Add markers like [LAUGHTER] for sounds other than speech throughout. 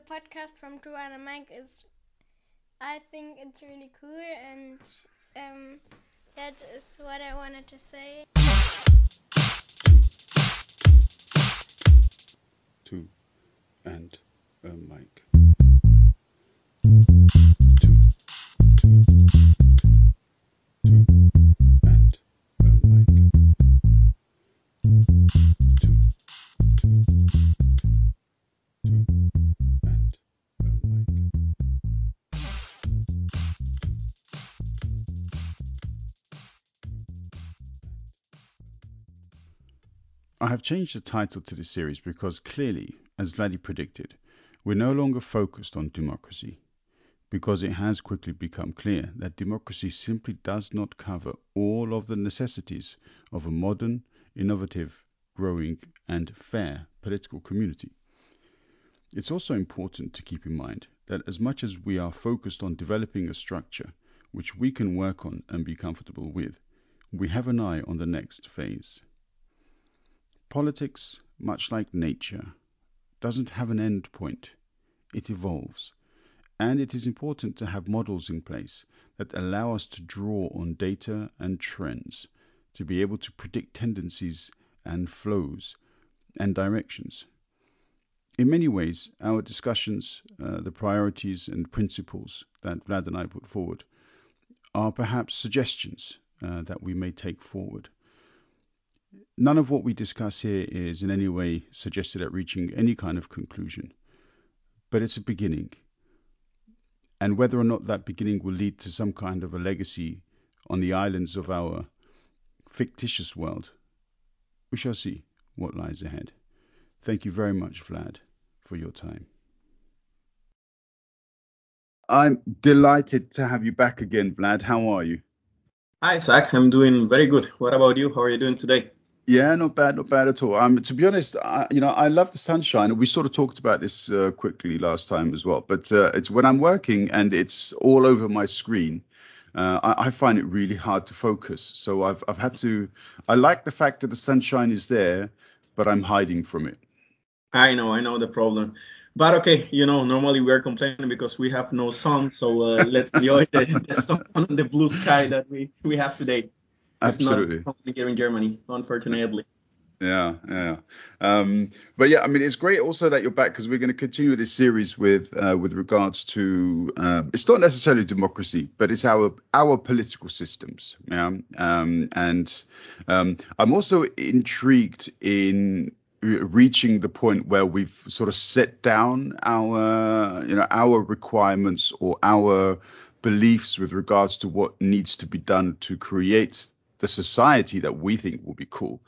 the podcast from Drew and a Mike is, I think it's really cool, and um, that is what I wanted to say. Two and a mic. Changed the title to the series because clearly, as Vladdy predicted, we're no longer focused on democracy, because it has quickly become clear that democracy simply does not cover all of the necessities of a modern, innovative, growing, and fair political community. It's also important to keep in mind that as much as we are focused on developing a structure which we can work on and be comfortable with, we have an eye on the next phase. Politics, much like nature, doesn't have an end point. It evolves. And it is important to have models in place that allow us to draw on data and trends to be able to predict tendencies and flows and directions. In many ways, our discussions, uh, the priorities and principles that Vlad and I put forward, are perhaps suggestions uh, that we may take forward. None of what we discuss here is in any way suggested at reaching any kind of conclusion, but it's a beginning. And whether or not that beginning will lead to some kind of a legacy on the islands of our fictitious world, we shall see what lies ahead. Thank you very much, Vlad, for your time. I'm delighted to have you back again, Vlad. How are you? Hi, Zach. I'm doing very good. What about you? How are you doing today? Yeah, not bad, not bad at all. Um, to be honest, I, you know, I love the sunshine. We sort of talked about this uh, quickly last time as well. But uh, it's when I'm working and it's all over my screen. Uh, I, I, find it really hard to focus. So I've I've had to. I like the fact that the sunshine is there, but I'm hiding from it. I know, I know the problem. But okay, you know, normally we are complaining because we have no sun. So uh, let's enjoy the, the [LAUGHS] sun the blue sky that we we have today. Absolutely. Not here in Germany, unfortunately. Yeah, yeah. Um, but yeah, I mean, it's great also that you're back because we're going to continue this series with uh, with regards to uh, it's not necessarily democracy, but it's our our political systems. Yeah, um, and um, I'm also intrigued in reaching the point where we've sort of set down our you know our requirements or our beliefs with regards to what needs to be done to create the society that we think will be cool.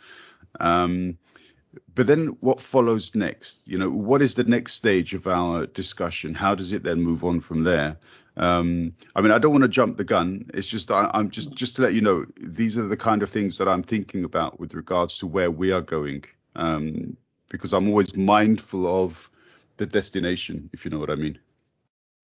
Um, but then what follows next? You know, what is the next stage of our discussion? How does it then move on from there? Um, I mean, I don't want to jump the gun. It's just I, am just just to let you know these are the kind of things that I'm thinking about with regards to where we are going, um, because I'm always mindful of the destination, if you know what I mean.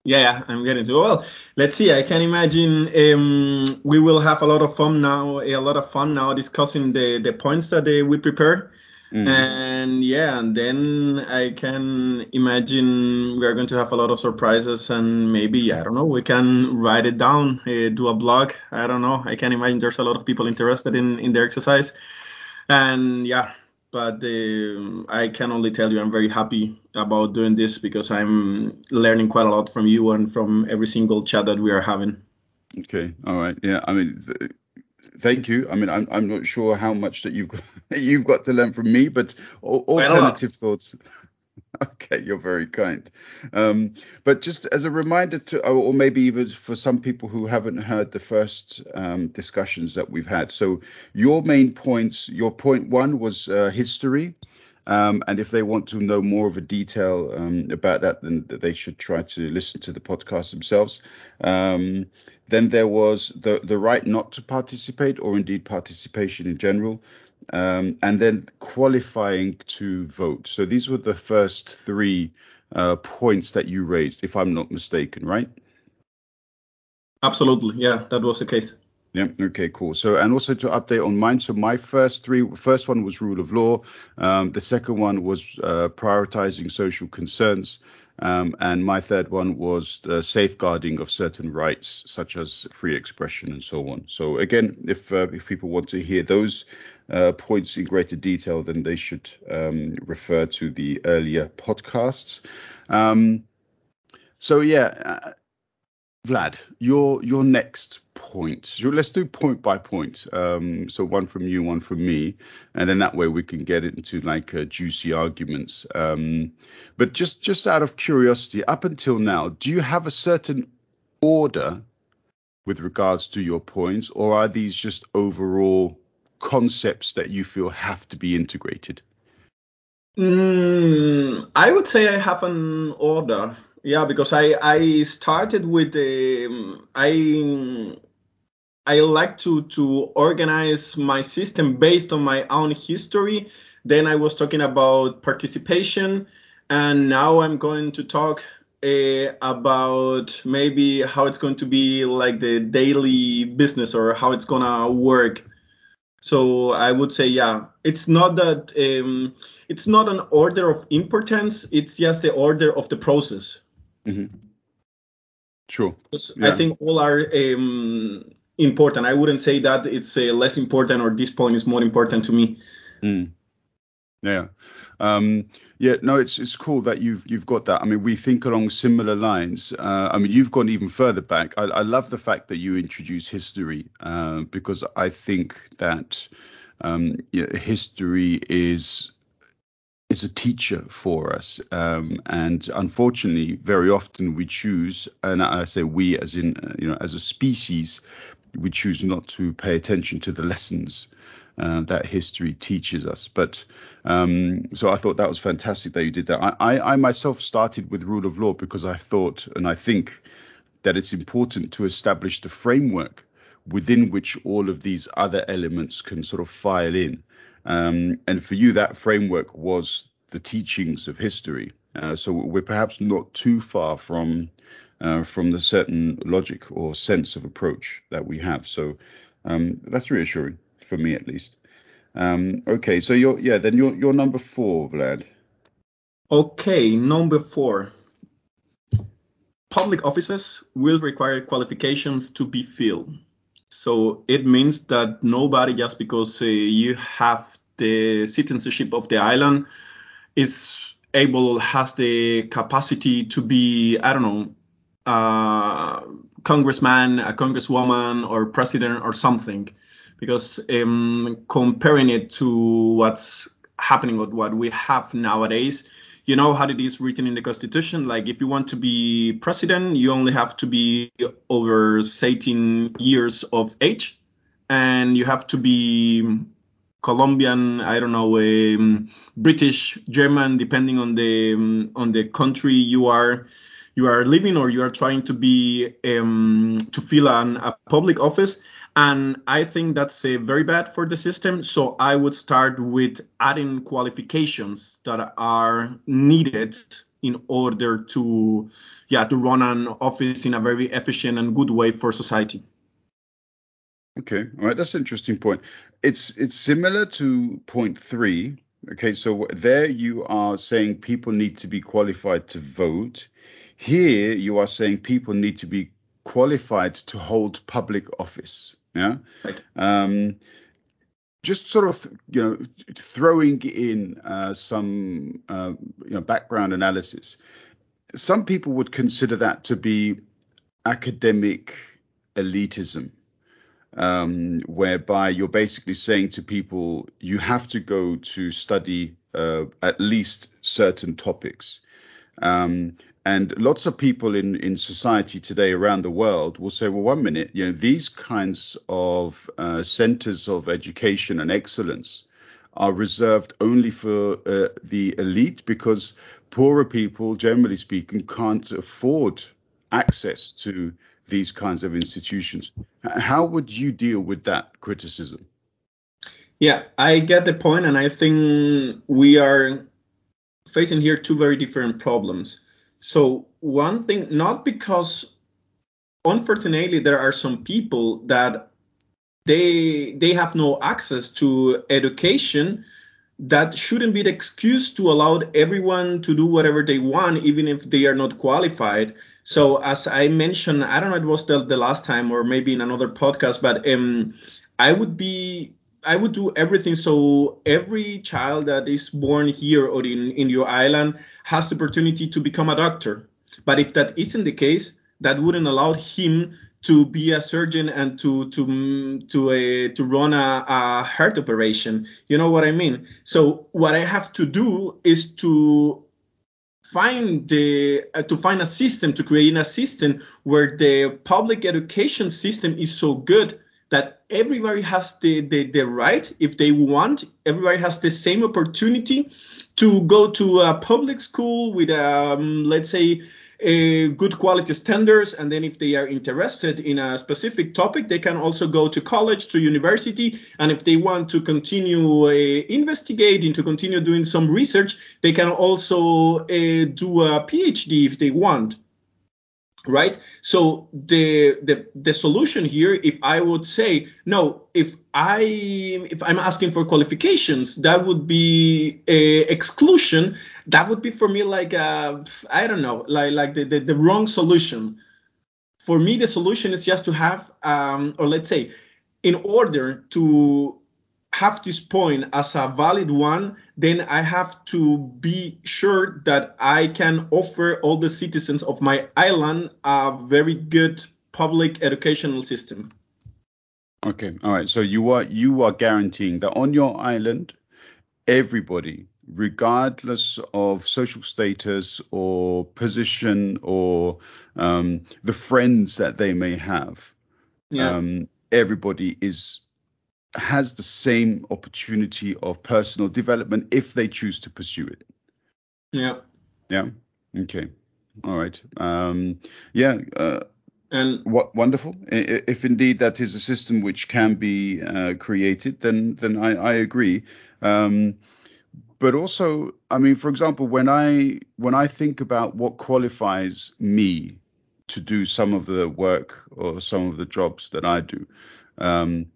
Yeah, I'm getting to. Well, let's see. I can imagine um, we will have a lot of fun now. A lot of fun now discussing the the points that uh, we prepare. Mm. And yeah, and then I can imagine we are going to have a lot of surprises, and maybe I don't know, we can write it down, uh, do a blog. I don't know. I can imagine there's a lot of people interested in in the exercise, and yeah, but uh, I can only tell you I'm very happy about doing this because I'm learning quite a lot from you and from every single chat that we are having. Okay, all right, yeah. I mean, th- thank you. I mean, I'm I'm not sure how much that you've got, [LAUGHS] you've got to learn from me, but alternative thoughts. [LAUGHS] Okay, you're very kind. Um, but just as a reminder to, or maybe even for some people who haven't heard the first um, discussions that we've had. So your main points, your point one was uh, history. Um, and if they want to know more of a detail um, about that, then they should try to listen to the podcast themselves. Um, then there was the the right not to participate, or indeed participation in general um, and then qualifying to vote. So these were the first three uh, points that you raised, if I'm not mistaken, right? Absolutely, yeah, that was the case. Yeah. Okay. Cool. So, and also to update on mine. So, my first three, first one was rule of law. Um, the second one was uh, prioritizing social concerns, Um, and my third one was the safeguarding of certain rights, such as free expression and so on. So again, if uh, if people want to hear those uh, points in greater detail, then they should um, refer to the earlier podcasts. Um, so yeah, uh, Vlad, you're next point. So let's do point by point. Um, so one from you, one from me, and then that way we can get into like uh, juicy arguments. Um, but just just out of curiosity, up until now, do you have a certain order with regards to your points, or are these just overall concepts that you feel have to be integrated? Mm, I would say I have an order. Yeah, because I I started with um, I I like to to organize my system based on my own history. Then I was talking about participation, and now I'm going to talk uh, about maybe how it's going to be like the daily business or how it's gonna work. So I would say, yeah, it's not that um, it's not an order of importance. It's just the order of the process. Mm-hmm. Sure. Yeah. I think all are um, important. I wouldn't say that it's uh, less important or this point is more important to me. Mm. Yeah. Um, yeah, no, it's it's cool that you've you've got that. I mean, we think along similar lines. Uh, I mean, you've gone even further back. I, I love the fact that you introduce history uh, because I think that um, yeah, history is is a teacher for us. Um, and unfortunately, very often we choose, and I say we as in, uh, you know, as a species, we choose not to pay attention to the lessons uh, that history teaches us. But um, so I thought that was fantastic that you did that. I, I, I myself started with rule of law because I thought, and I think that it's important to establish the framework within which all of these other elements can sort of file in. Um, and for you, that framework was the teachings of history. Uh, so we're perhaps not too far from uh, from the certain logic or sense of approach that we have. So um, that's reassuring for me, at least. Um, okay, so you're yeah, then you're you're number four, Vlad. Okay, number four. Public offices will require qualifications to be filled. So it means that nobody, just because uh, you have the citizenship of the island, is able, has the capacity to be, I don't know, a congressman, a congresswoman, or president or something. Because um, comparing it to what's happening with what we have nowadays, you know how it is written in the constitution like if you want to be president you only have to be over 18 years of age and you have to be colombian i don't know um, british german depending on the um, on the country you are you are living or you are trying to be um, to fill an, a public office and I think that's uh, very bad for the system. So I would start with adding qualifications that are needed in order to, yeah, to run an office in a very efficient and good way for society. Okay, all right, that's an interesting point. It's it's similar to point three. Okay, so there you are saying people need to be qualified to vote. Here you are saying people need to be qualified to hold public office. Yeah. Right. Um, just sort of you know throwing in uh, some uh, you know background analysis. Some people would consider that to be academic elitism, um, whereby you're basically saying to people you have to go to study uh, at least certain topics. Um, and lots of people in, in society today around the world will say, well, one minute, you know, these kinds of uh, centers of education and excellence are reserved only for uh, the elite because poorer people, generally speaking, can't afford access to these kinds of institutions. How would you deal with that criticism? Yeah, I get the point, and I think we are facing here two very different problems. So one thing, not because unfortunately there are some people that they they have no access to education that shouldn't be the excuse to allow everyone to do whatever they want, even if they are not qualified. So as I mentioned, I don't know, it was the, the last time or maybe in another podcast, but um, I would be I would do everything so every child that is born here or in, in your island has the opportunity to become a doctor. But if that isn't the case, that wouldn't allow him to be a surgeon and to to to a, to run a, a heart operation. You know what I mean? So what I have to do is to find the uh, to find a system to create a system where the public education system is so good everybody has the, the, the right if they want everybody has the same opportunity to go to a public school with um, let's say good quality standards and then if they are interested in a specific topic they can also go to college to university and if they want to continue uh, investigating to continue doing some research they can also uh, do a phd if they want right? So the, the the solution here if i would say no if i if i'm asking for qualifications that would be a exclusion. That would be for me like I don't know like like the, the, the wrong solution. For me the solution is just to have um, or let's say in order to have this point as a valid one, then I have to be sure that I can offer all the citizens of my island a very good public educational system. Okay, all right. So you are you are guaranteeing that on your island, everybody, regardless of social status or position or um, the friends that they may have, yeah. um, everybody is has the same opportunity of personal development if they choose to pursue it. Yeah. Yeah. Okay. All right. Um, yeah. Uh, and what wonderful. If indeed that is a system which can be uh, created, then then I, I agree. Um, but also, I mean, for example, when I when I think about what qualifies me to do some of the work or some of the jobs that I do, um,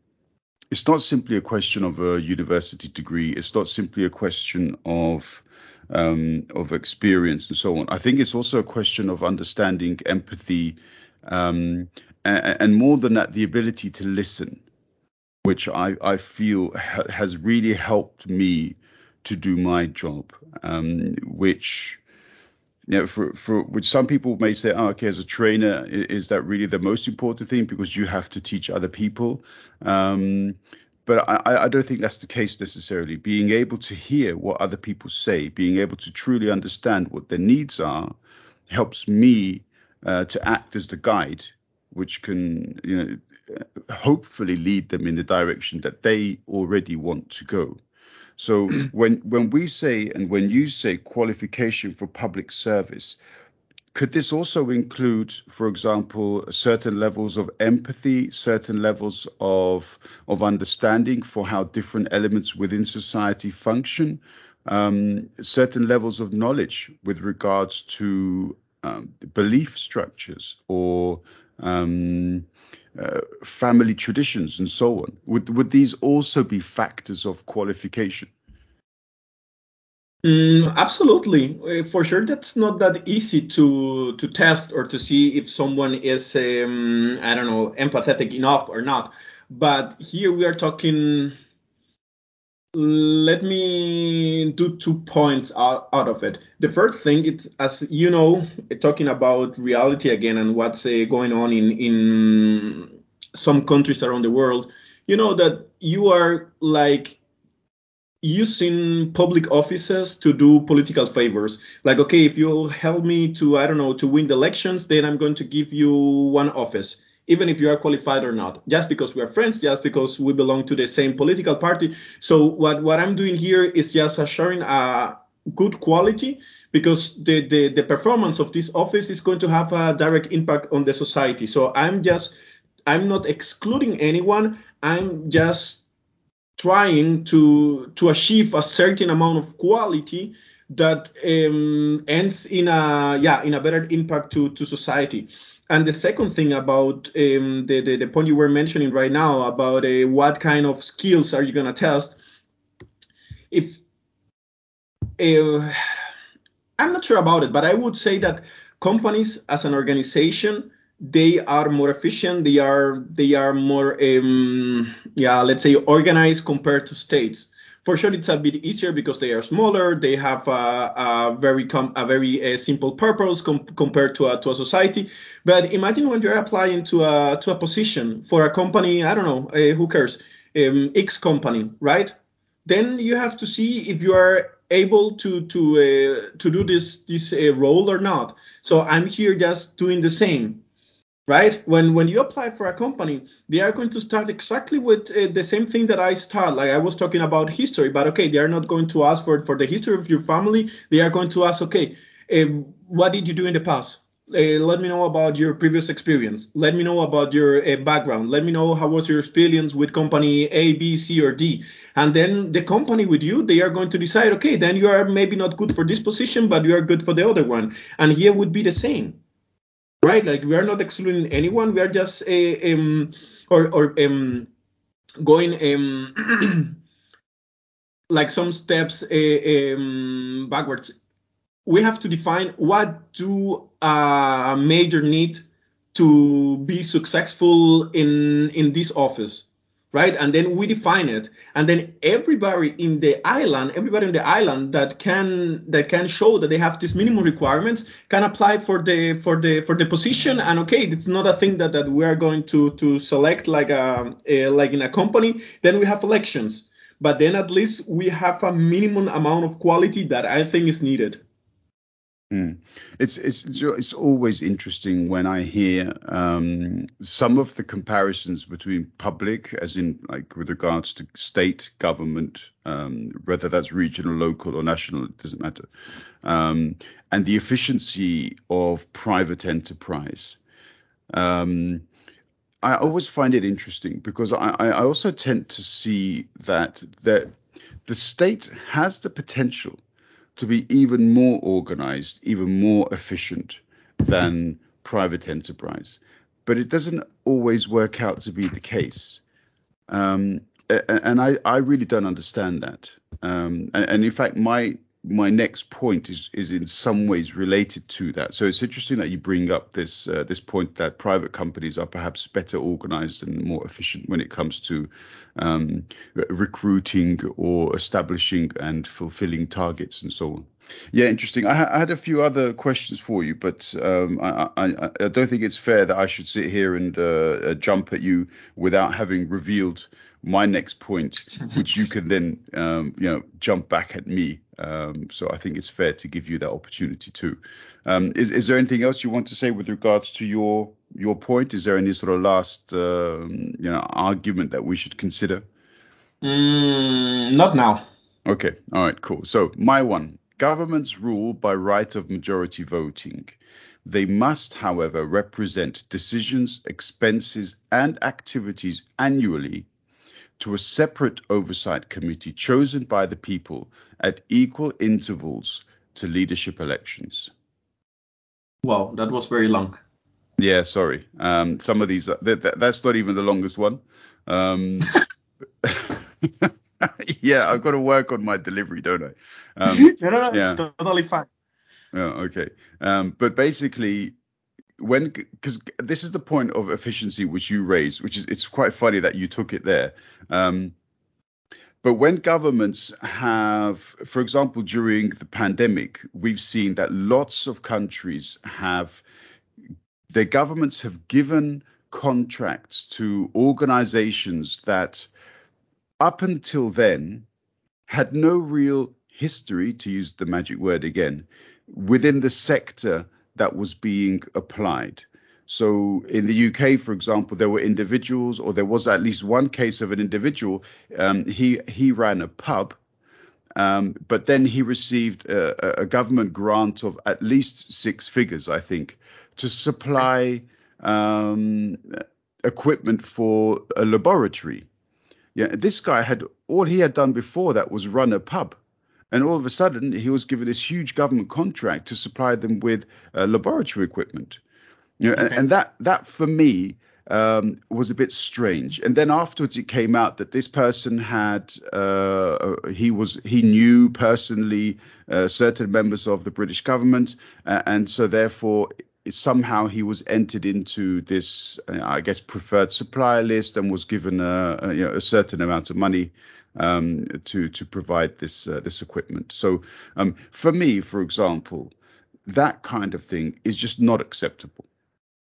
it's not simply a question of a university degree. It's not simply a question of um, of experience and so on. I think it's also a question of understanding empathy, um, and, and, more than that, the ability to listen, which I, I feel ha- has really helped me to do my job, um, which you know, for, for which some people may say, oh, okay, as a trainer, is that really the most important thing because you have to teach other people? Um, but I, I don't think that's the case necessarily. Being able to hear what other people say, being able to truly understand what their needs are, helps me uh, to act as the guide, which can, you know, hopefully lead them in the direction that they already want to go. So [CLEARS THROAT] when when we say and when you say qualification for public service, could this also include, for example, certain levels of empathy, certain levels of of understanding for how different elements within society function, um, certain levels of knowledge with regards to um, belief structures or um, uh, family traditions and so on. Would would these also be factors of qualification? Mm, absolutely, uh, for sure. That's not that easy to to test or to see if someone is, um, I don't know, empathetic enough or not. But here we are talking. Let me do two points out, out of it. The first thing, it's as you know, talking about reality again and what's uh, going on in in some countries around the world. You know that you are like using public offices to do political favors. Like, okay, if you help me to, I don't know, to win the elections, then I'm going to give you one office, even if you are qualified or not, just because we are friends, just because we belong to the same political party. So what, what I'm doing here is just assuring a good quality because the, the, the performance of this office is going to have a direct impact on the society. So I'm just, I'm not excluding anyone. I'm just trying to to achieve a certain amount of quality that um, ends in a yeah in a better impact to to society. And the second thing about um, the, the, the point you were mentioning right now about uh, what kind of skills are you gonna test? If uh, I'm not sure about it, but I would say that companies as an organization they are more efficient. They are they are more um, yeah let's say organized compared to states. For sure, it's a bit easier because they are smaller. They have a, a very com- a very uh, simple purpose com- compared to a, to a society. But imagine when you're applying to a to a position for a company. I don't know uh, who cares um, X company, right? Then you have to see if you are able to to uh, to do this this uh, role or not. So I'm here just doing the same right? When when you apply for a company they are going to start exactly with uh, the same thing that i start like i was talking about history but okay they are not going to ask for for the history of your family. They are going to ask okay uh, what did you do in the past? Uh, let me know about your previous experience. Let me know about your uh, background. Let me know how was your experience with company a b c or d. And then the company with you they are going to decide okay then you are maybe not good for this position but you are good for the other one. And here would be the same right? Like we are not excluding anyone. We are just uh, um, or or um, going um, [CLEARS THROAT] like some steps uh, um, backwards. We have to define what do a major need to be successful in in this office right? And then we define it, and then everybody in the island, everybody in the island that can that can show that they have these minimum requirements can apply for the for the for the position. And okay, it's not a thing that that we are going to to select like a, a like in a company. Then we have elections, but then at least we have a minimum amount of quality that I think is needed. Mm. It's it's it's always interesting when I hear um, some of the comparisons between public, as in like with regards to state government, um, whether that's regional, local, or national, it doesn't matter, um, and the efficiency of private enterprise. Um, I always find it interesting because I, I also tend to see that that the state has the potential to be even more organized, even more efficient than private enterprise. But it doesn't always work out to be the case. Um, and I, I, really don't understand that. Um, and, and, in fact, my my next point is is in some ways related to that. So it's interesting that you bring up this uh, this point that private companies are perhaps better organized and more efficient when it comes to um, recruiting or establishing and fulfilling targets and so on. Yeah, interesting. I, ha- I had a few other questions for you, but um, I, I, I, don't think it's fair that I should sit here and uh, jump at you without having revealed my next point, which you can then um, you know jump back at me. Um, so I think it's fair to give you that opportunity too. Um, is is there anything else you want to say with regards to your your point? Is there any sort of last um, you know argument that we should consider? Mm, not now. Okay. All right. Cool. So my one. Governments rule by right of majority voting. They must, however, represent decisions, expenses, and activities annually to a separate oversight committee chosen by the people at equal intervals to leadership elections. Wow, that was very long. Yeah, sorry. Um, some of these, that, that's not even the longest one. Um, [LAUGHS] yeah, I've got to work on my delivery, don't I? Um, [LAUGHS] no, no, no, yeah. it's totally fine. Yeah, okay. Um, but basically, when because this is the point of efficiency which you raise, which is it's quite funny that you took it there. Um, but when governments have, for example, during the pandemic, we've seen that lots of countries have their governments have given contracts to organizations that up until then had no real history, to use the magic word again, within the sector that was being applied. So in the UK, for example, there were individuals, or there was at least one case of an individual. Um, he he ran a pub, um, but then he received a, a, government grant of at least six figures, I think, to supply um, equipment for a laboratory. Yeah, this guy had all he had done before that was run a pub and all of a sudden he was given this huge government contract to supply them with uh, laboratory equipment you know, okay. and, and, that that for me um, was a bit strange. And then afterwards, it came out that this person had uh, he was he knew personally uh, certain members of the British government, uh, and so therefore somehow he was entered into this, uh, I guess, preferred supplier list and was given a, a, you know, a certain amount of money um, to to provide this uh, this equipment. So um, for me, for example, that kind of thing is just not acceptable.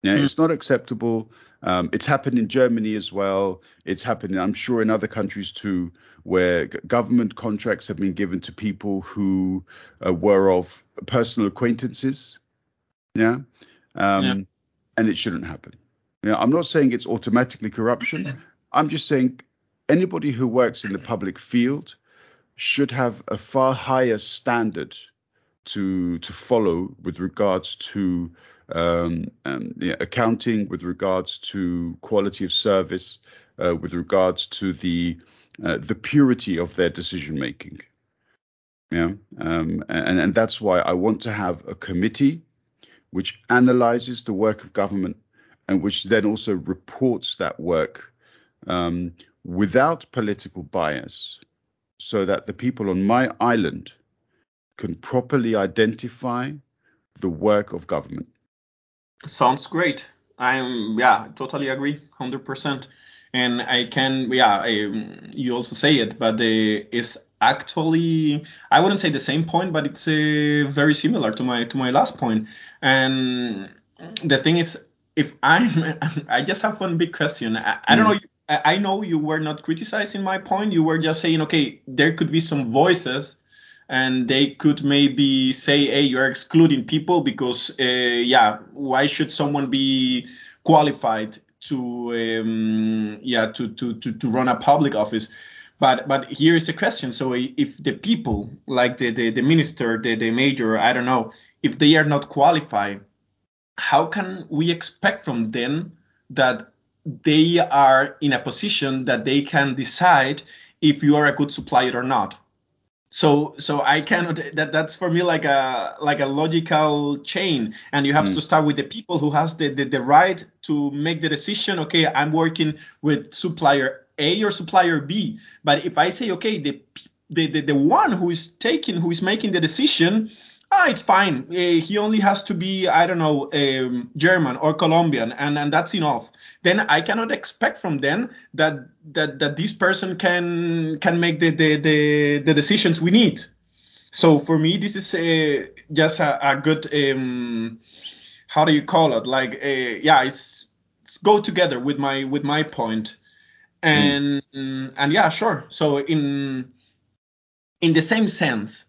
Yeah, mm. it's not acceptable. Um, it's happened in Germany as well. It's happened, I'm sure, in other countries too, where government contracts have been given to people who uh, were of personal acquaintances. Yeah? Um, yeah. And it shouldn't happen. Yeah, I'm not saying it's automatically corruption. [CLEARS THROAT] I'm just saying anybody who works in the public field should have a far higher standard to to follow with regards to um, um, accounting, with regards to quality of service, uh, with regards to the uh, the purity of their decision making. Yeah, um, and and that's why I want to have a committee which analyzes the work of government and which then also reports that work um, without political bias, so that the people on my island can properly identify the work of government. Sounds great. I'm yeah, totally agree, hundred percent. And I can yeah, I, you also say it, but uh, it's actually I wouldn't say the same point, but it's uh, very similar to my to my last point. And the thing is, if I'm, [LAUGHS] I just have one big question. I, I don't mm. know. I know you were not criticizing my point. You were just saying, okay, there could be some voices and they could maybe say, "Hey, you're excluding people because, uh, yeah, why should someone be qualified to, um, yeah, to, to to to run a public office?" But but here is the question: so if the people, like the the, the minister, the the major, I don't know, if they are not qualified, how can we expect from them that they are in a position that they can decide if you are a good supplier or not? so so i cannot that that's for me like a like a logical chain and you have mm. to start with the people who has the, the, the right to make the decision okay i'm working with supplier a or supplier b but if i say okay the the the, the one who is taking who is making the decision ah it's fine uh, he only has to be i don't know um, german or colombian and and that's enough then I cannot expect from them that that that this person can can make the the the, the decisions we need. So for me, this is a, just a, a good um, how do you call it? Like a, yeah, it's, it's go together with my with my point, and mm. and yeah, sure. So in in the same sense,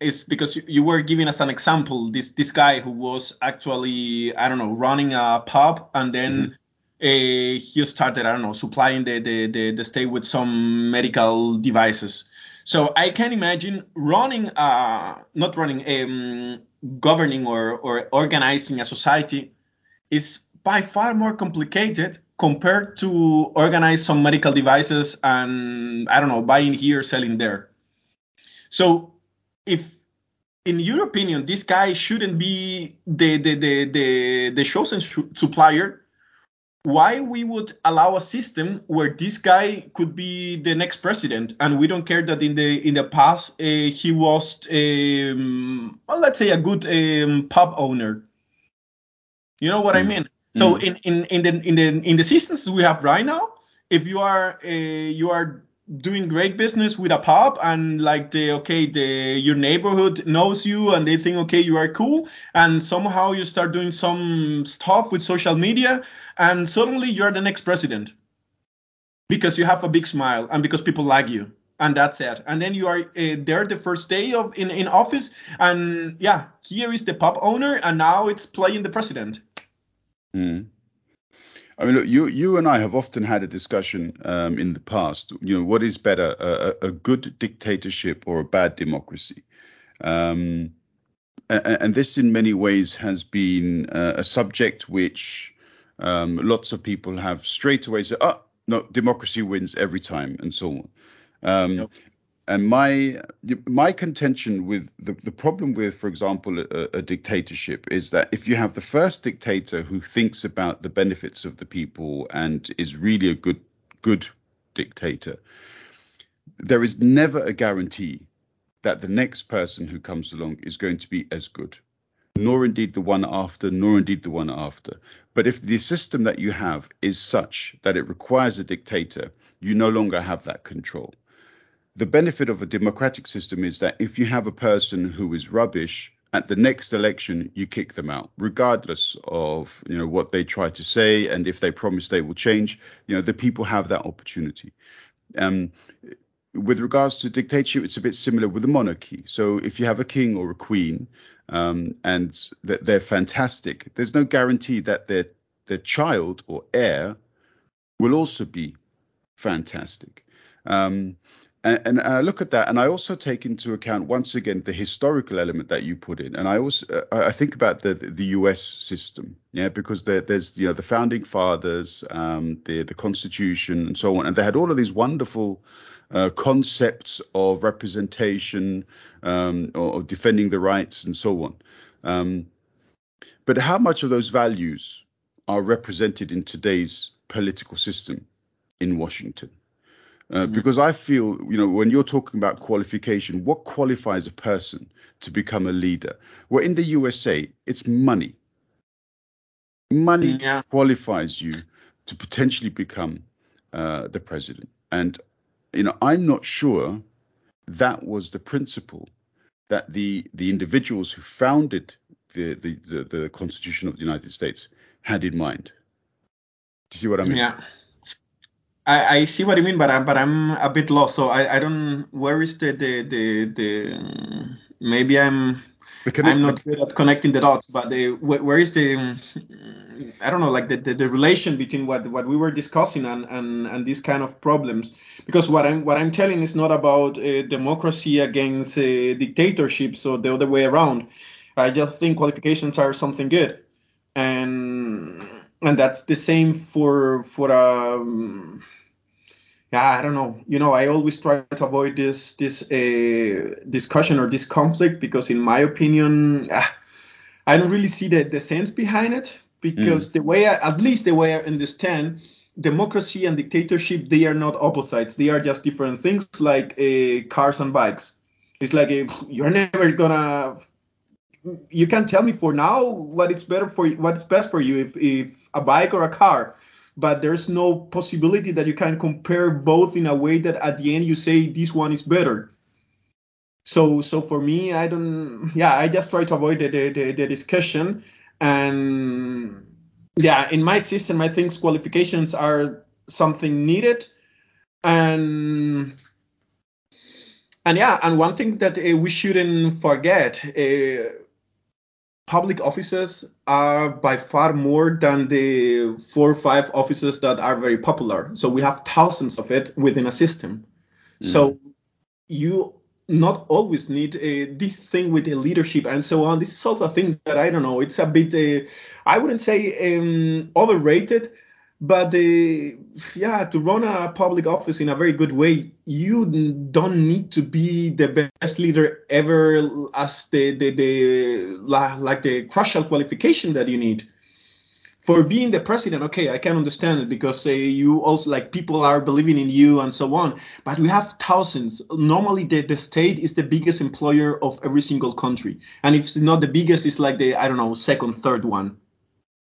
is because you, you, were giving us an example. This this guy who was actually I don't know running a pub and then mm-hmm uh, he started, I don't know, supplying the, the, the, the state with some medical devices. So I can imagine running, uh, not running, um, governing or, or organizing a society is by far more complicated compared to organize some medical devices and, I don't know, buying here, selling there. So if in your opinion, this guy shouldn't be the the the the, the chosen supplier why we would allow a system where this guy could be the next president and we don't care that in the in the past uh, he was um, well, let's say a good um, pub owner you know what mm. i mean mm. so in, in in the in the in the systems we have right now if you are uh, you are doing great business with a pub and like the okay the your neighborhood knows you and they think okay you are cool and somehow you start doing some stuff with social media and suddenly you're the next president. Because you have a big smile and because people like you and that's it. And then you are uh, there the first day of in, in office and yeah here is the pub owner and now it's playing the president mm. I mean, look, you you and I have often had a discussion um, in the past. You know, what is better, a, a good dictatorship or a bad democracy? Um, and, and, this, in many ways, has been uh, a subject which um, lots of people have straight away said, oh, no, democracy wins every time, and so on. Um, and my my contention with the, the problem with, for example, a, a, dictatorship is that if you have the first dictator who thinks about the benefits of the people and is really a good good dictator, there is never a guarantee that the next person who comes along is going to be as good, nor indeed the one after, nor indeed the one after. But if the system that you have is such that it requires a dictator, you no longer have that control the benefit of a democratic system is that if you have a person who is rubbish at the next election you kick them out regardless of you know what they try to say and if they promise they will change you know the people have that opportunity. Um, with regards to dictatorship it's a bit similar with the monarchy. So if you have a king or a queen um, and they're fantastic there's no guarantee that their their child or heir will also be fantastic. Um, and, and, I look at that, and I also take into account once again the historical element that you put in, and I also uh, I think about the the U.S. system, yeah, because there, there's you know the founding fathers, um, the the Constitution, and so on, and they had all of these wonderful uh, concepts of representation, um, or, or, defending the rights, and so on. Um, but how much of those values are represented in today's political system in Washington? Uh, mm. because I feel, you know, when you're talking about qualification, what qualifies a person to become a leader? Well, in the USA, it's money. Money yeah. qualifies you to potentially become uh, the president. And, you know, I'm not sure that was the principle that the the individuals who founded the the, the, the Constitution of the United States had in mind. Do you see what I mean? Yeah. I, I see what you mean, but I'm but I'm a bit lost. So I, I don't. Where is the the the, the maybe I'm I'm not good at connecting the dots, but the where, where is the I don't know like the, the, the, relation between what, what we were discussing and, and, and these kind of problems because what I'm what I'm telling is not about uh, democracy against uh, dictatorships or the other way around. I just think qualifications are something good, and and that's the same for for um, yeah i don't know. You know i always try to avoid this this uh, discussion or this conflict because in my opinion uh, i don't really see the, the sense behind it because mm. the way I, at least the way i understand democracy and dictatorship they are not opposites. They are just different things like uh, cars and bikes. It's like a, you're never gonna you can tell me for now what is better for you, what's best for you if, if a bike or a car. But there's no possibility that you can compare both in a way that at the end you say this one is better. So so for me i don't yeah i just try to avoid the, the, the discussion. And yeah in my system i think qualifications are something needed. And and yeah and one thing that uh, we shouldn't forget uh, public offices are by far more than the four or five offices that are very popular. So we have thousands of it within a system. Mm. So you not always need uh, this thing with the leadership and so on. This is also a thing that I don't know. It's a bit, uh, I wouldn't say um, overrated, but uh, yeah to run a public office in a very good way you don't need to be the best leader ever as the the, the like the crucial qualification that you need. For being the president okay i can understand it because you also like people are believing in you and so on. But we have thousands. Normally the, the state is the biggest employer of every single country. And if it's not the biggest it's like the i don't know second third one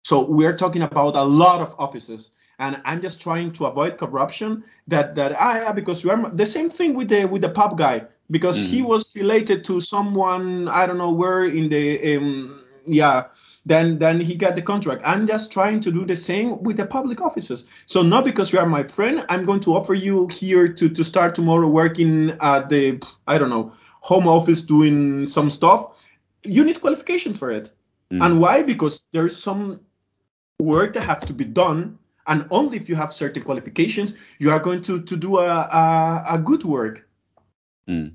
so we're talking about a lot of offices, and I'm just trying to avoid corruption. That that ah because you are the same thing with the with the pub guy because mm. he was related to someone I don't know where in the um, yeah. Then then he got the contract. I'm just trying to do the same with the public offices. So not because you are my friend, I'm going to offer you here to to start tomorrow working at the I don't know home office doing some stuff. You need qualifications for it. Mm. And why? Because there's some work that have to be done and only if you have certain qualifications you are going to to do a a, a good work mm.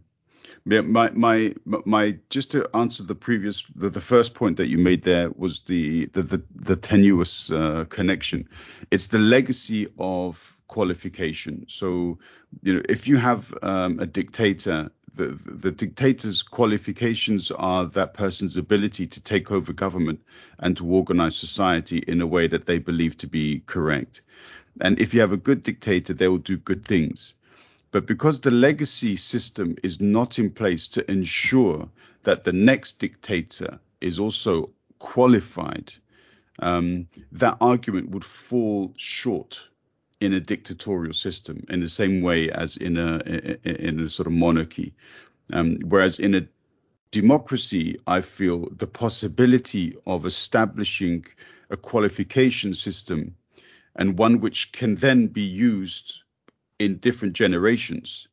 yeah, my my my just to answer the previous the, the first point that you made there was the the the, the tenuous uh, connection it's the legacy of qualification. So, you know, if you have um, a dictator, the, the dictator's qualifications are that person's ability to take over government and to organize society in a way that they believe to be correct. And if you have a good dictator, they will do good things. But because the legacy system is not in place to ensure that the next dictator is also qualified, um, that argument would fall short in a dictatorial system in the same way as in a in a sort of monarchy. Um, whereas in a democracy, I feel the possibility of establishing a qualification system and one which can then be used in different generations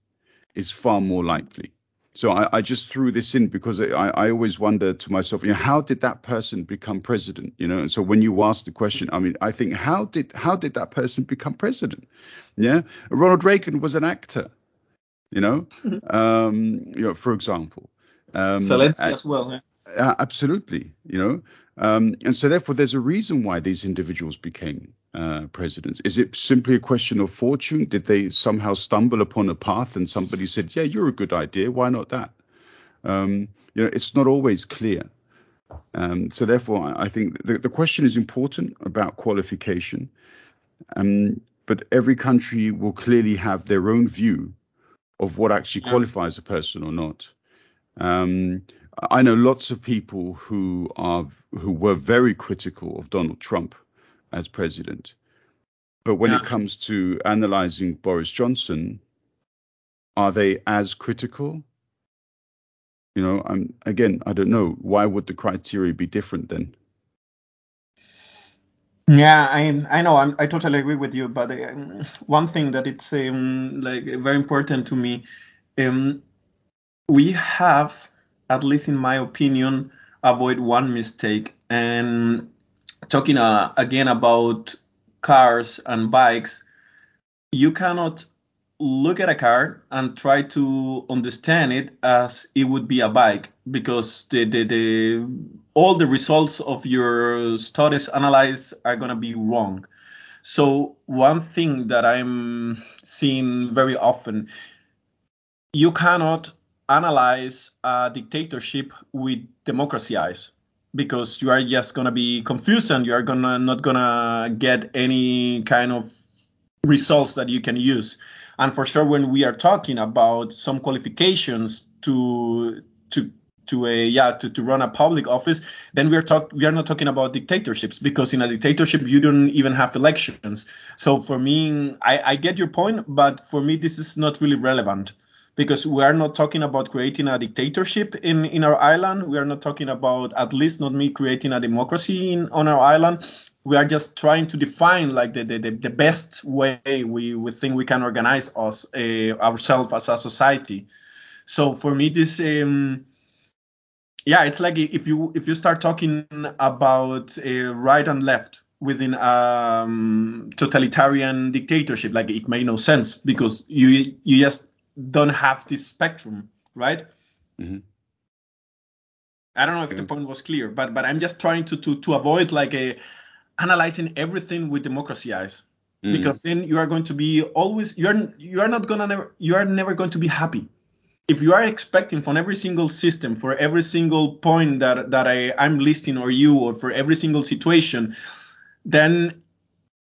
is far more likely. So I, I, just threw this in because I, I, always wonder to myself, you know, how did that person become president? You know, and so when you ask the question, I mean, I think how did how did that person become president? Yeah, Ronald Reagan was an actor. You know, mm-hmm. um, you know, for example. Um, Zelensky as well. Yeah. Uh, absolutely, you know, um, and so therefore there's a reason why these individuals became uh, presidents. Is it simply a question of fortune? Did they somehow stumble upon a path and somebody said, "Yeah, you're a good idea. Why not that?" Um, you know, it's not always clear. Um, so therefore, I think the, the question is important about qualification. Um, but every country will clearly have their own view of what actually qualifies a person or not. Um, I know lots of people who are who were very critical of Donald Trump as president, but when yeah. it comes to analyzing Boris Johnson, are they as critical? You know, I'm again, I don't know. Why would the criteria be different then? Yeah, I I know I'm, i totally agree with you, but um, one thing that it's um, like very important to me, um, we have at least in my opinion, avoid one mistake. And talking uh, again about cars and bikes, you cannot look at a car and try to understand it as it would be a bike because the, the, the all the results of your studies analyzed are going to be wrong. So one thing that i'm seeing very often you cannot analyze a dictatorship with democracy eyes because you are just to be confused and you are gonna not to get any kind of results that you can use. And for sure when we are talking about some qualifications to to to a yeah to, to run a public office then we are talk we are not talking about dictatorships because in a dictatorship you don't even have elections. So for me i i get your point but for me this is not really relevant because we are not talking about creating a dictatorship in, in our island. We are not talking about, at least not me, creating a democracy in, on our island. We are just trying to define like the, the, the best way we, we think we can organize us uh, ourselves as a society. So for me, this um, yeah, it's like if you if you start talking about uh, right and left within um, totalitarian dictatorship, like it made no sense because you you just don't have this spectrum, right? Mm-hmm. I don't know if the point was clear, but but I'm just trying to to to avoid like a analyzing everything with democracy eyes. Mm-hmm. Because then you are going to be always you are you are not gonna never you are never going to be happy. If you are expecting from every single system, for every single point that that I, I'm listing or you or for every single situation, then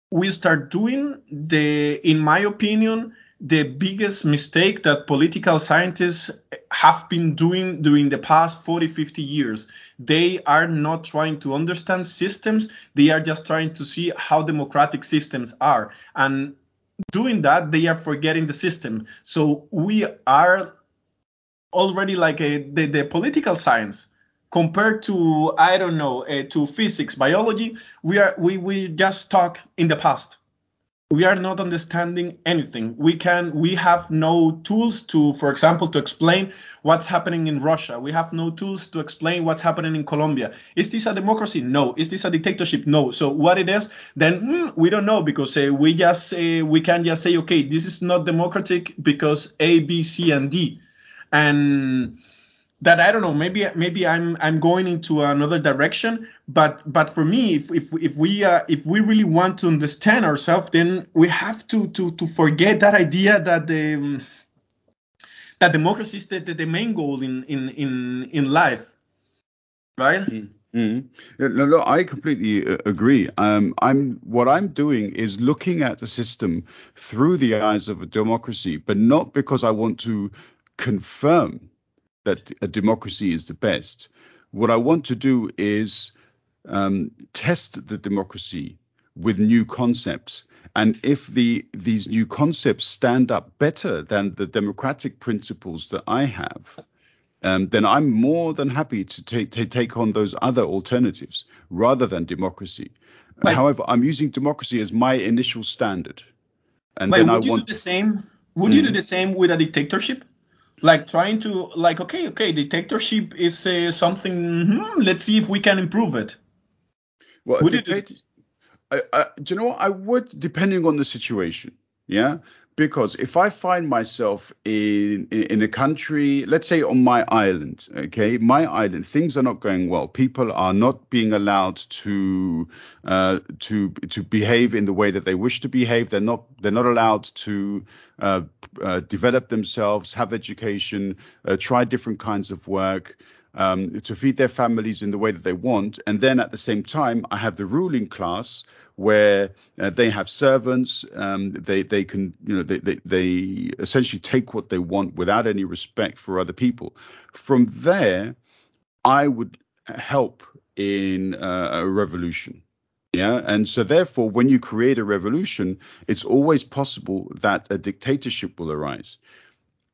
we start doing the in my opinion the biggest mistake that political scientists have been doing during the past 40, 50 years. They are not trying to understand systems, they are just trying to see how democratic systems are. And doing that, they are forgetting the system. So we are already like a, the, the political science compared to i don't know uh, to physics biology we are we we just talk in the past we are not understanding anything. We can we have no tools to, for example, to explain what's happening in Russia. We have no tools to explain what's happening in Colombia. Is this a democracy? No. Is this a dictatorship? No. So what it is, then mm, we don't know because uh, we just uh, we can just say okay, this is not democratic because A, B, C, and D, and that I don't know. Maybe maybe I'm I'm going into another direction. But but for me, if if, if we uh, if we really want to understand ourselves, then we have to to to forget that idea that the um, that democracy is the, the, the, main goal in in in in life, right? Mm. Mm. No, no, I completely uh, agree. Um, I'm what I'm doing is looking at the system through the eyes of a democracy, but not because I want to confirm that a democracy is the best. What I want to do is um, test the democracy with new concepts, and if the these new concepts stand up better than the democratic principles that I have, um, then I'm more than happy to take to take on those other alternatives rather than democracy. However, I'm using democracy as my initial standard, and then would I you want do the same. Would mm-hmm. you do the same with a dictatorship? Like trying to like okay okay dictatorship is uh, something. Hmm, let's see if we can improve it. Well, would dictat- do? I, I, do you know what? I would, depending on the situation. Yeah, because if I find myself in, in, in a country, let's say on my island, okay, my island, things are not going well. People are not being allowed to uh, to to behave in the way that they wish to behave. They're not they're not allowed to uh, uh, develop themselves, have education, uh, try different kinds of work. Um, to feed their families in the way that they want, and then at the same time, I have the ruling class where uh, they have servants. Um, they they can you know they, they they essentially take what they want without any respect for other people. From there, I would help in uh, a revolution. Yeah. And so, therefore, when you create a revolution, it's always possible that a dictatorship will arise.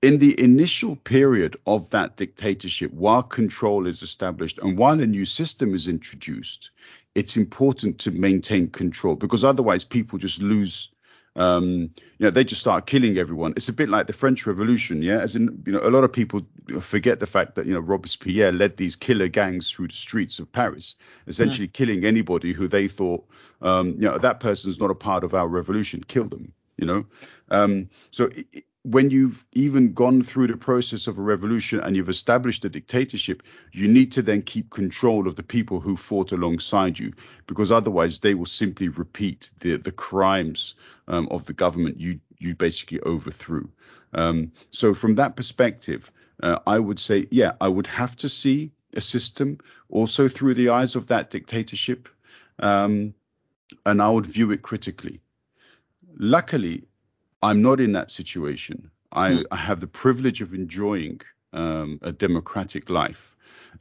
In the initial period of that dictatorship, while control is established and while a new system is introduced, it's important to maintain control because otherwise people just lose um, you know, they just start killing everyone. It's a bit like the French Revolution, yeah. As in, you know, a lot of people forget the fact that you know Robespierre led these killer gangs through the streets of Paris, essentially mm. killing anybody who they thought, um, you know, that person's not a part of our revolution. Kill them, you know. Um, so it, when you've even gone through the process of a revolution and you've established a dictatorship, you need to then keep control of the people who fought alongside you, because otherwise they will simply repeat the the crimes um, of the government you you basically overthrew. Um, so from that perspective, uh, I would say, yeah, I would have to see a system also through the eyes of that dictatorship, um, and I would view it critically. Luckily, I'm not in that situation. I, mm. I have the privilege of enjoying um, a democratic life.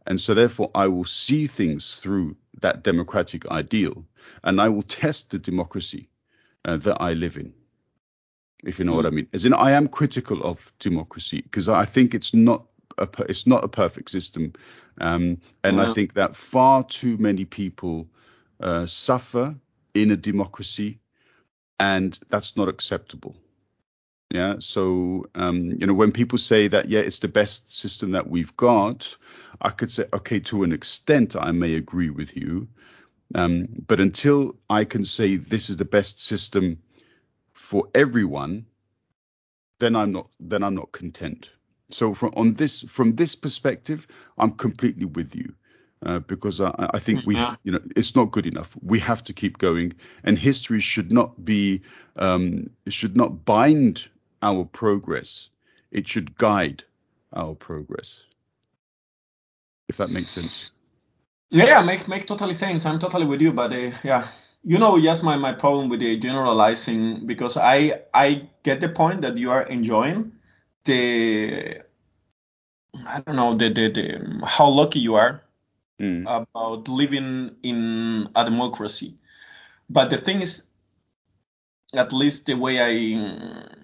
And so, therefore, I will see things through that democratic ideal and I will test the democracy uh, that I live in, if you know mm. what I mean. As in, I am critical of democracy because I think it's not a, it's not a perfect system. Um, and I think that far too many people uh, suffer in a democracy, and that's not acceptable. Yeah. So, um, you know, when people say that, yeah, it's the best system that we've got, I could say, okay, to an extent, I may agree with you. Um, but until I can say this is the best system for everyone, then I'm not then I'm not content. So from on this from this perspective, I'm completely with you. Uh, because I, I, think we, you know, it's not good enough. We have to keep going, and history should not be, um, should not bind our progress. It should guide our progress. If that makes sense. Yeah, make make totally sense. I'm totally with you, but uh, yeah, you know, just my my problem with the generalizing because I I get the point that you are enjoying the I don't know the the, the how lucky you are mm. about living in a democracy, but the thing is, at least the way I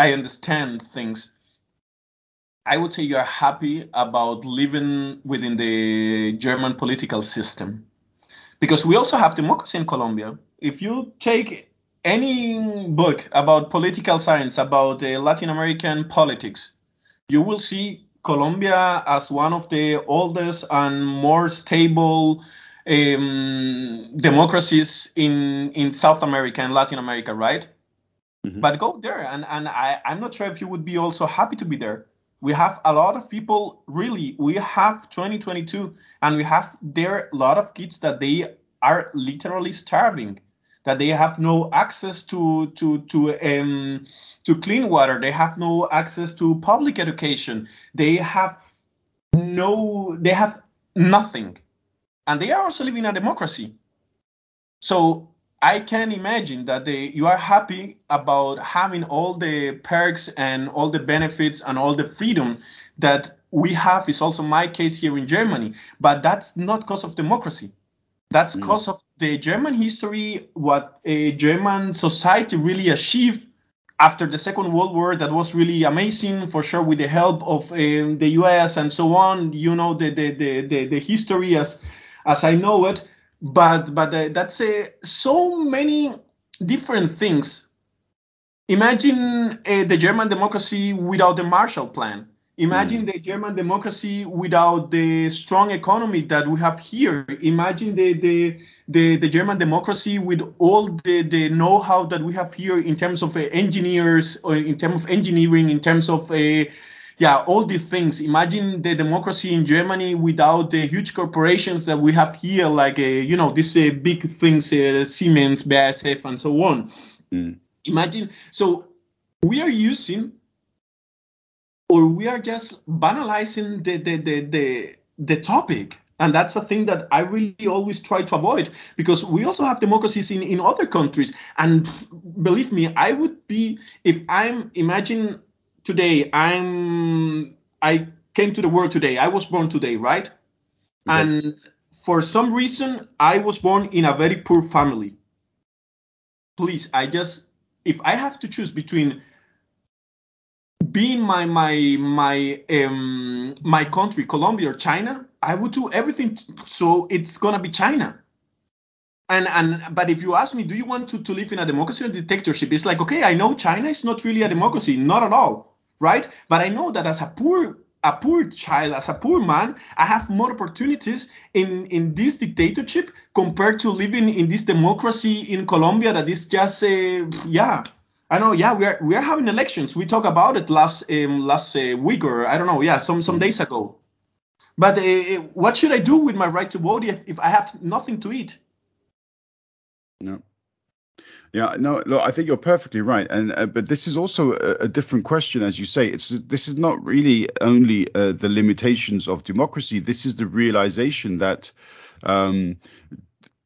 I understand things. I would say you are happy about living within the German political system. Because we also have democracy in Colombia. If you take any book about political science, about uh, Latin American politics, you will see Colombia as one of the oldest and more stable um, democracies in, in South America and Latin America, right? Mm-hmm. But go there, and and I I'm not sure if you would be also happy to be there. we have a lot of people really we have 2022 and we have there a lot of kids that they are literally starving that they have no access to to to um to clean water they have no access to public education they have no they have nothing and they are also living in a democracy so I can imagine that they, you are happy about having all the perks and all the benefits and all the freedom that we have is also my case here in Germany. But that's not because of democracy. That's because mm. of the German history, what a German society really achieved after the Second World War. That was really amazing, for sure, with the help of um, the U.S. and so on. You know the the the the, the history as as I know it but but uh, that's uh, so many different things. Imagine uh, the German democracy without the Marshall Plan. Imagine mm. the German democracy without the strong economy that we have here. Imagine the the the, the German democracy with all the, the know-how that we have here in terms of uh, engineers, or in terms of engineering, in terms of uh, yeah, all these things. Imagine the democracy in Germany without the huge corporations that we have here, like uh, you know these uh, big things, uh, Siemens, BASF, and so on. Mm. Imagine. So we are using, or we are just banalizing the the the the, the topic. And that's a thing that I really always try to avoid because we also have democracies in, in other countries. And believe me, I would be, if I'm, imagine today i'm i came to the world today. I was born today right? And for some reason i was born in a very poor family. Please i just if i have to choose between being my my my um my country colombia or china i would do everything so it's gonna be china. And and but if you ask me do you want to, to live in a democracy or dictatorship? It's like okay i know china is not really a democracy not at all right? But I know that as a poor a poor child, as a poor man, I have more opportunities in, in this dictatorship compared to living in this democracy in Colombia that is just, uh, yeah. I know, yeah, we are we are having elections. We talked about it last um, last uh, week or I don't know, yeah, some some days ago. But uh, what should I do with my right to vote if, if I have nothing to eat? No. Yeah, no, look, I think you're perfectly right, and uh, but this is also a, a, different question, as you say. It's this is not really only uh, the limitations of democracy. This is the realization that um,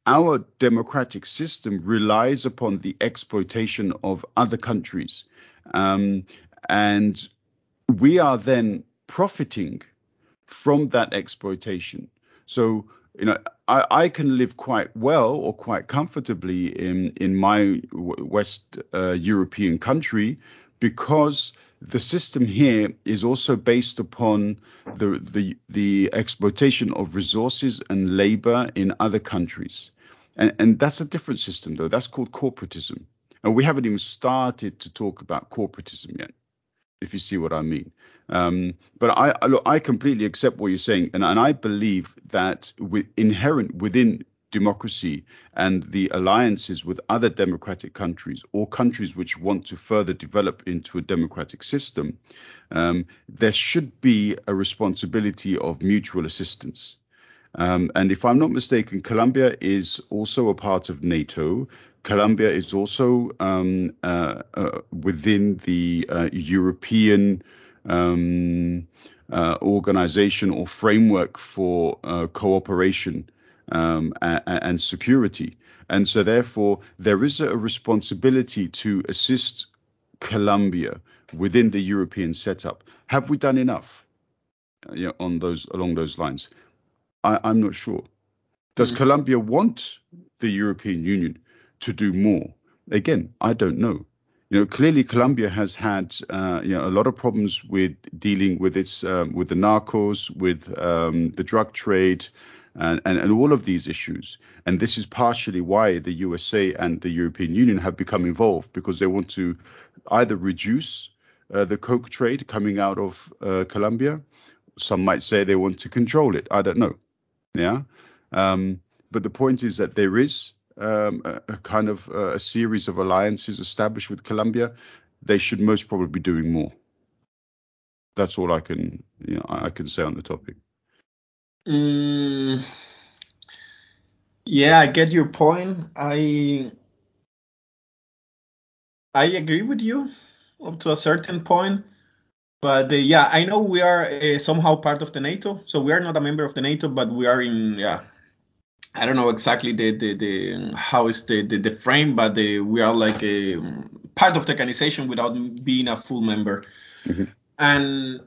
our democratic system relies upon the exploitation of other countries, um, and we are then profiting from that exploitation. So you know, I, I can live quite well or quite comfortably in in my West uh, European country because the system here is also based upon the the the exploitation of resources and labor in other countries, and and that's a different system though. That's called corporatism, and we haven't even started to talk about corporatism yet if you see what I mean. Um, but I, I, look, I completely accept what you're saying, and, and I believe that with, inherent within democracy and the alliances with other democratic countries or countries which want to further develop into a democratic system, um, there should be a responsibility of mutual assistance. Um, and if I'm not mistaken, Colombia is also a part of NATO. Colombia is also um, uh, uh, within the uh, European um, uh, organization or framework for uh, cooperation um, and, and, security. And so, therefore, there is a responsibility to assist Colombia within the European setup. Have we done enough uh, you know, on those along those lines? I, am not sure. Does mm. Colombia want the European Union to do more? Again, I don't know. You know, clearly Colombia has had uh, you know a lot of problems with dealing with its um, with the narcos, with um, the drug trade, and, and, and all of these issues. And this is partially why the USA and the European Union have become involved because they want to either reduce uh, the coke trade coming out of uh, Colombia. Some might say they want to control it. I don't know. Yeah. Um, but the point is that there is um, a, a, kind of uh, a series of alliances established with Colombia. They should most probably be doing more. that's all I can you know I can say on the topic. Mm, yeah, I get your point. I I agree with you up to a certain point. But uh, yeah, I know we are uh, somehow part of the NATO. So we are not a member of the NATO, but we are in yeah. I don't know exactly the the, the how is the, the, the frame, but the, we are like a part of the organization without being a full member. Mm-hmm. And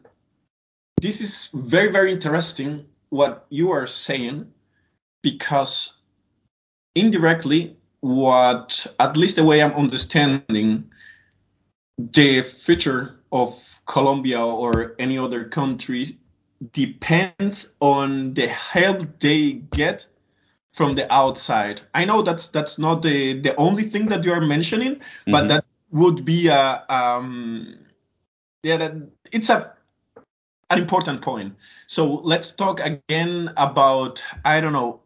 this is very very interesting what you are saying because indirectly what at least the way i'm understanding the future of colombia or any other country depends on the help they get from the outside i know that's that's not the the only thing that you are mentioning mm-hmm. but that would be a um yeah that it's a an important point. So let's talk again about I don't know.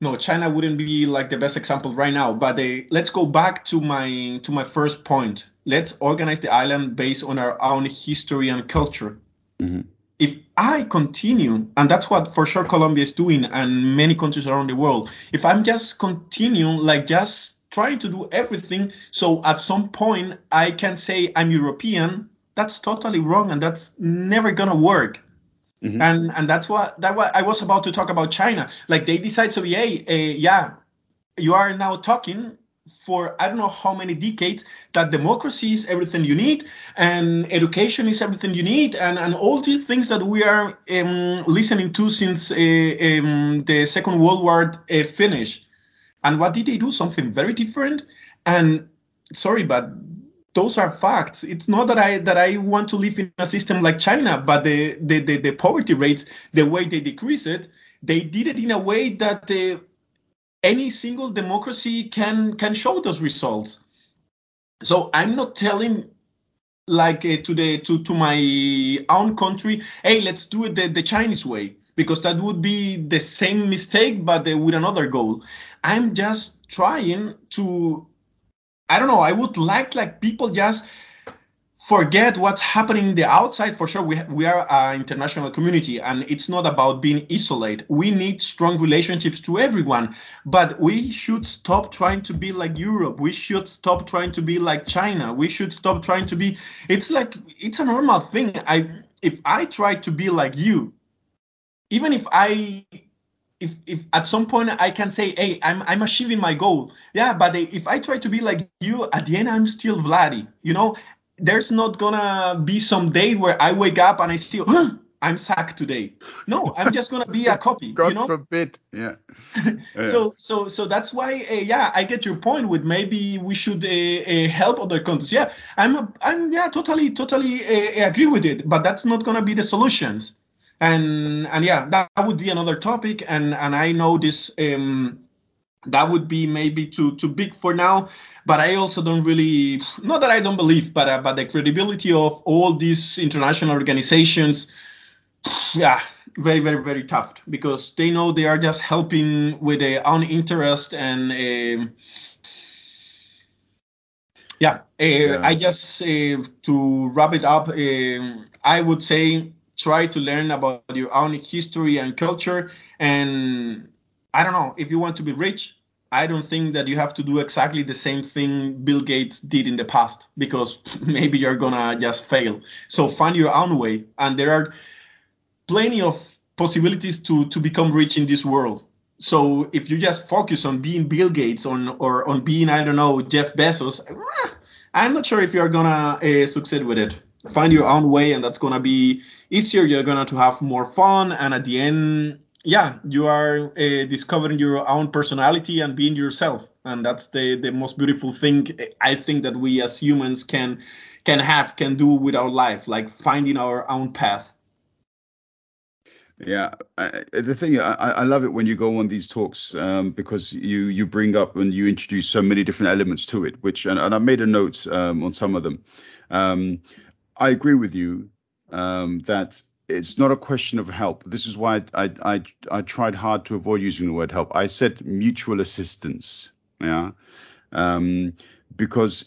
No, China wouldn't be like the best example right now, but uh, let's go back to my to my first point. Let's organize the island based on our own history and culture. Mm-hmm. If I continue, and that's what for sure Colombia is doing, and many countries around the world, if I'm just continuing like just trying to do everything, so at some point I can say I'm European, that's totally wrong and that's never gonna work mm-hmm. and and that's what that what i was about to talk about china like they decide so yeah uh, yeah you are now talking for i don't know how many decades that democracy is everything you need and education is everything you need and and all these things that we are um, listening to since uh, um, the second world war uh, finished. And what did they do? Something very different. And sorry but those are facts. It's not that I that I want to live in a system like China, but the the the, the poverty rates, the way they decrease it, they did it in a way that uh, any single democracy can can show those results. So I'm not telling like uh, to the to to my own country, hey, let's do it the, the Chinese way because that would be the same mistake but uh, with another goal. I'm just trying to I don't know. I would like like people just forget what's happening in the outside. For sure, we we are an international community, and it's not about being isolated. We need strong relationships to everyone, but we should stop trying to be like Europe. We should stop trying to be like China. We should stop trying to be. It's like it's a normal thing. I if I try to be like you, even if I if if at some point I can say, hey, I'm I'm achieving my goal. Yeah, but if I try to be like you, at the end I'm still Vladdy. You know, there's not gonna be some day where I wake up and I see, huh, [GASPS] I'm sacked today. No, I'm just gonna be a [LAUGHS] copy. God you know? forbid. Yeah. [LAUGHS] yeah. so so so that's why uh, yeah, I get your point with maybe we should uh, uh, help other countries. Yeah, I'm a, I'm yeah totally totally agree with it, but that's not gonna be the solutions and and yeah that, would be another topic and and i know this um that would be maybe too too big for now but i also don't really not that i don't believe but uh, but the credibility of all these international organizations yeah very very very tough because they know they are just helping with their own interest and uh, yeah, uh, yeah, I just uh, to wrap it up, uh, I would say try to learn about your own history and culture. And I don't know, if you want to be rich, I don't think that you have to do exactly the same thing Bill Gates did in the past because [LAUGHS] maybe you're gonna just fail. So find your own way. And there are plenty of possibilities to, to become rich in this world. So if you just focus on being Bill Gates on or on being I don't know Jeff Bezos, I'm not sure if you're gonna uh, succeed with it find your own way and that's gonna be easier you're gonna to have more fun and at the end yeah you are uh, discovering your own personality and being yourself and that's the the most beautiful thing i think that we as humans can can have can do with our life like finding our own path yeah, I, the thing I, I love it when you go on these talks um, because you you bring up and you introduce so many different elements to it. Which and, and I made a note um, on some of them. Um, I agree with you um, that it's not a question of help. This is why I, I, I tried hard to avoid using the word help. I said mutual assistance. Yeah, um, because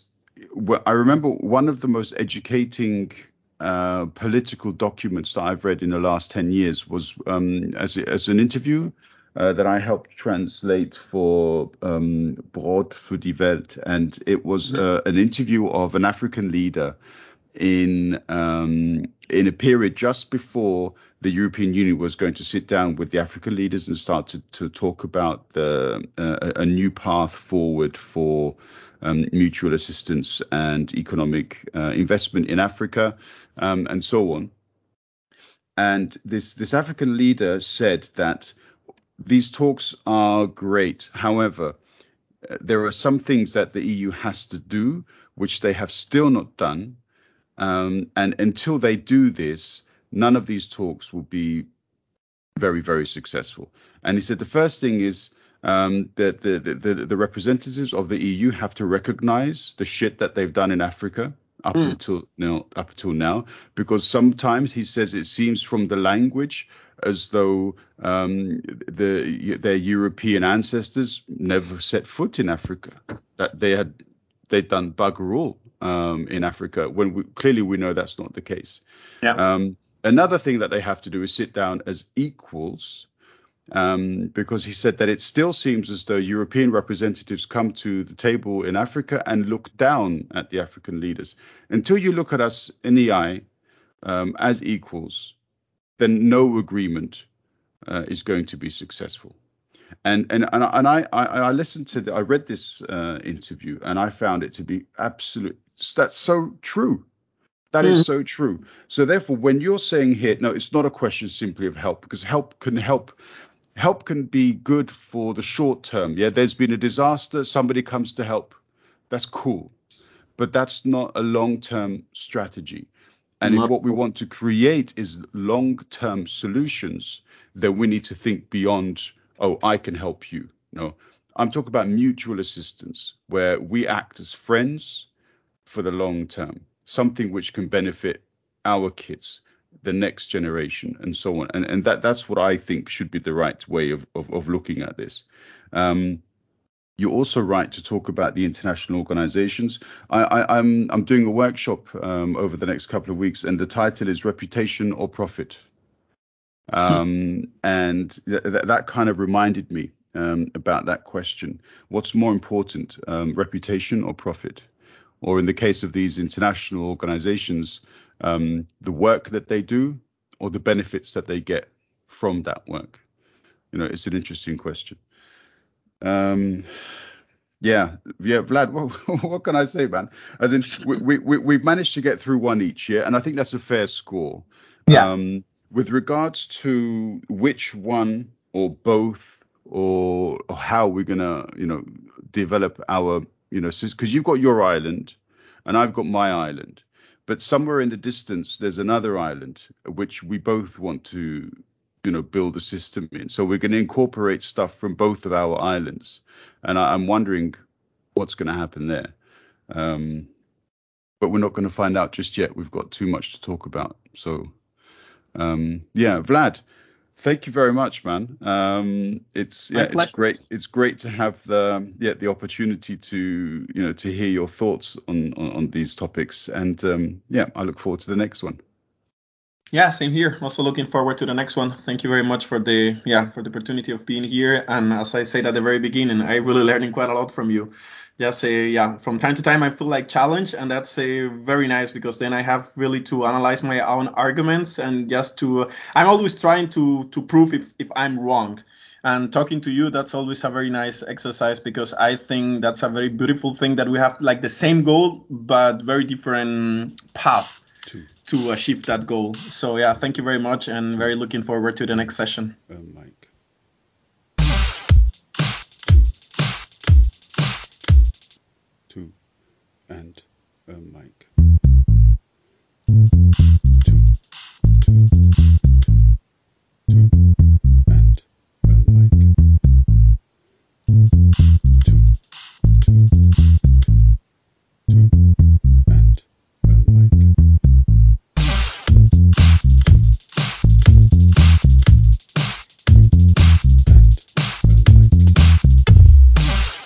I remember one of the most educating uh, political documents that I've read in the last 10 years was um, as, as an interview uh, that I helped translate for um, Brot für die Welt. And it was mm-hmm. uh, an interview of an African leader in um, in a period just before the European Union was going to sit down with the African leaders and start to, to talk about the, uh, a new path forward for um, mutual assistance and economic uh, investment in Africa um, and so on. And this this African leader said that these talks are great. However, there are some things that the EU has to do which they have still not done um, and until they do this, none of these talks will be very, very successful. And he said the first thing is um, that the, the, the, representatives of the EU have to recognize the shit that they've done in Africa up mm. until now, up until now, because sometimes he says it seems from the language as though um, the their European ancestors never set foot in Africa, that they had they'd done bugger all um, in Africa when we, clearly we know that's not the case. Yeah. Um, another thing that they have to do is sit down as equals. Um, because he said that it still seems as though European representatives come to the table in Africa and look down at the African leaders. Until you look at us in the eye um, as equals, then no agreement uh, is going to be successful and and and, I I, I listened to the, I read this uh, interview and I found it to be absolute. That's so true. That mm. is so true. So therefore, when you're saying here, no, it's not a question simply of help because help can help. Help can be good for the short term. Yeah, there's been a disaster, somebody comes to help. That's cool, but that's not a long-term strategy. And if what we want to create is long-term solutions, then we need to think beyond oh, I can help you. No, I'm talking about mutual assistance where we act as friends for the long term, something which can benefit our kids, the next generation, and so on. And, and that that's what I think should be the right way of, of, of looking at this. Um, you're also right to talk about the international organizations. I, am I'm, I'm doing a workshop um, over the next couple of weeks, and the title is Reputation or Profit. Um, and th- th- that kind of reminded me um, about that question. What's more important, um, reputation or profit? Or in the case of these international organizations, um, the work that they do or the benefits that they get from that work? You know, it's an interesting question. Um, yeah, yeah, Vlad. [LAUGHS] What, what, can I say, man? As in, we, we we've managed to get through one each, year, and I think that's a fair score. Yeah. Um, with regards to which one or both or, or how we're gonna you know develop our you know because you've got your island and I've got my island but somewhere in the distance there's another island which we both want to you know build a system in. So we're going to incorporate stuff from both of our islands. And I, am wondering what's going to happen there. Um, but we're not going to find out just yet. We've got too much to talk about. So um, yeah, Vlad, thank you very much, man. Um, it's yeah, it's great. It's great to have the yeah the opportunity to you know to hear your thoughts on on, on these topics, and um, yeah, I look forward to the next one. Yeah, same here. Also looking forward to the next one. Thank you very much for the yeah for the opportunity of being here. And as I said at the very beginning, I really learning quite a lot from you just say yeah from time to time i feel like challenge and that's a very nice because then i have really to analyze my own arguments and just to i'm always trying to to prove if, if i'm wrong and talking to you that's always a very nice exercise because i think that's a very beautiful thing that we have like the same goal but very different path to achieve that goal. So yeah, thank you very much, and very looking forward to the next session. Um, Mike. And. Oh, two, two.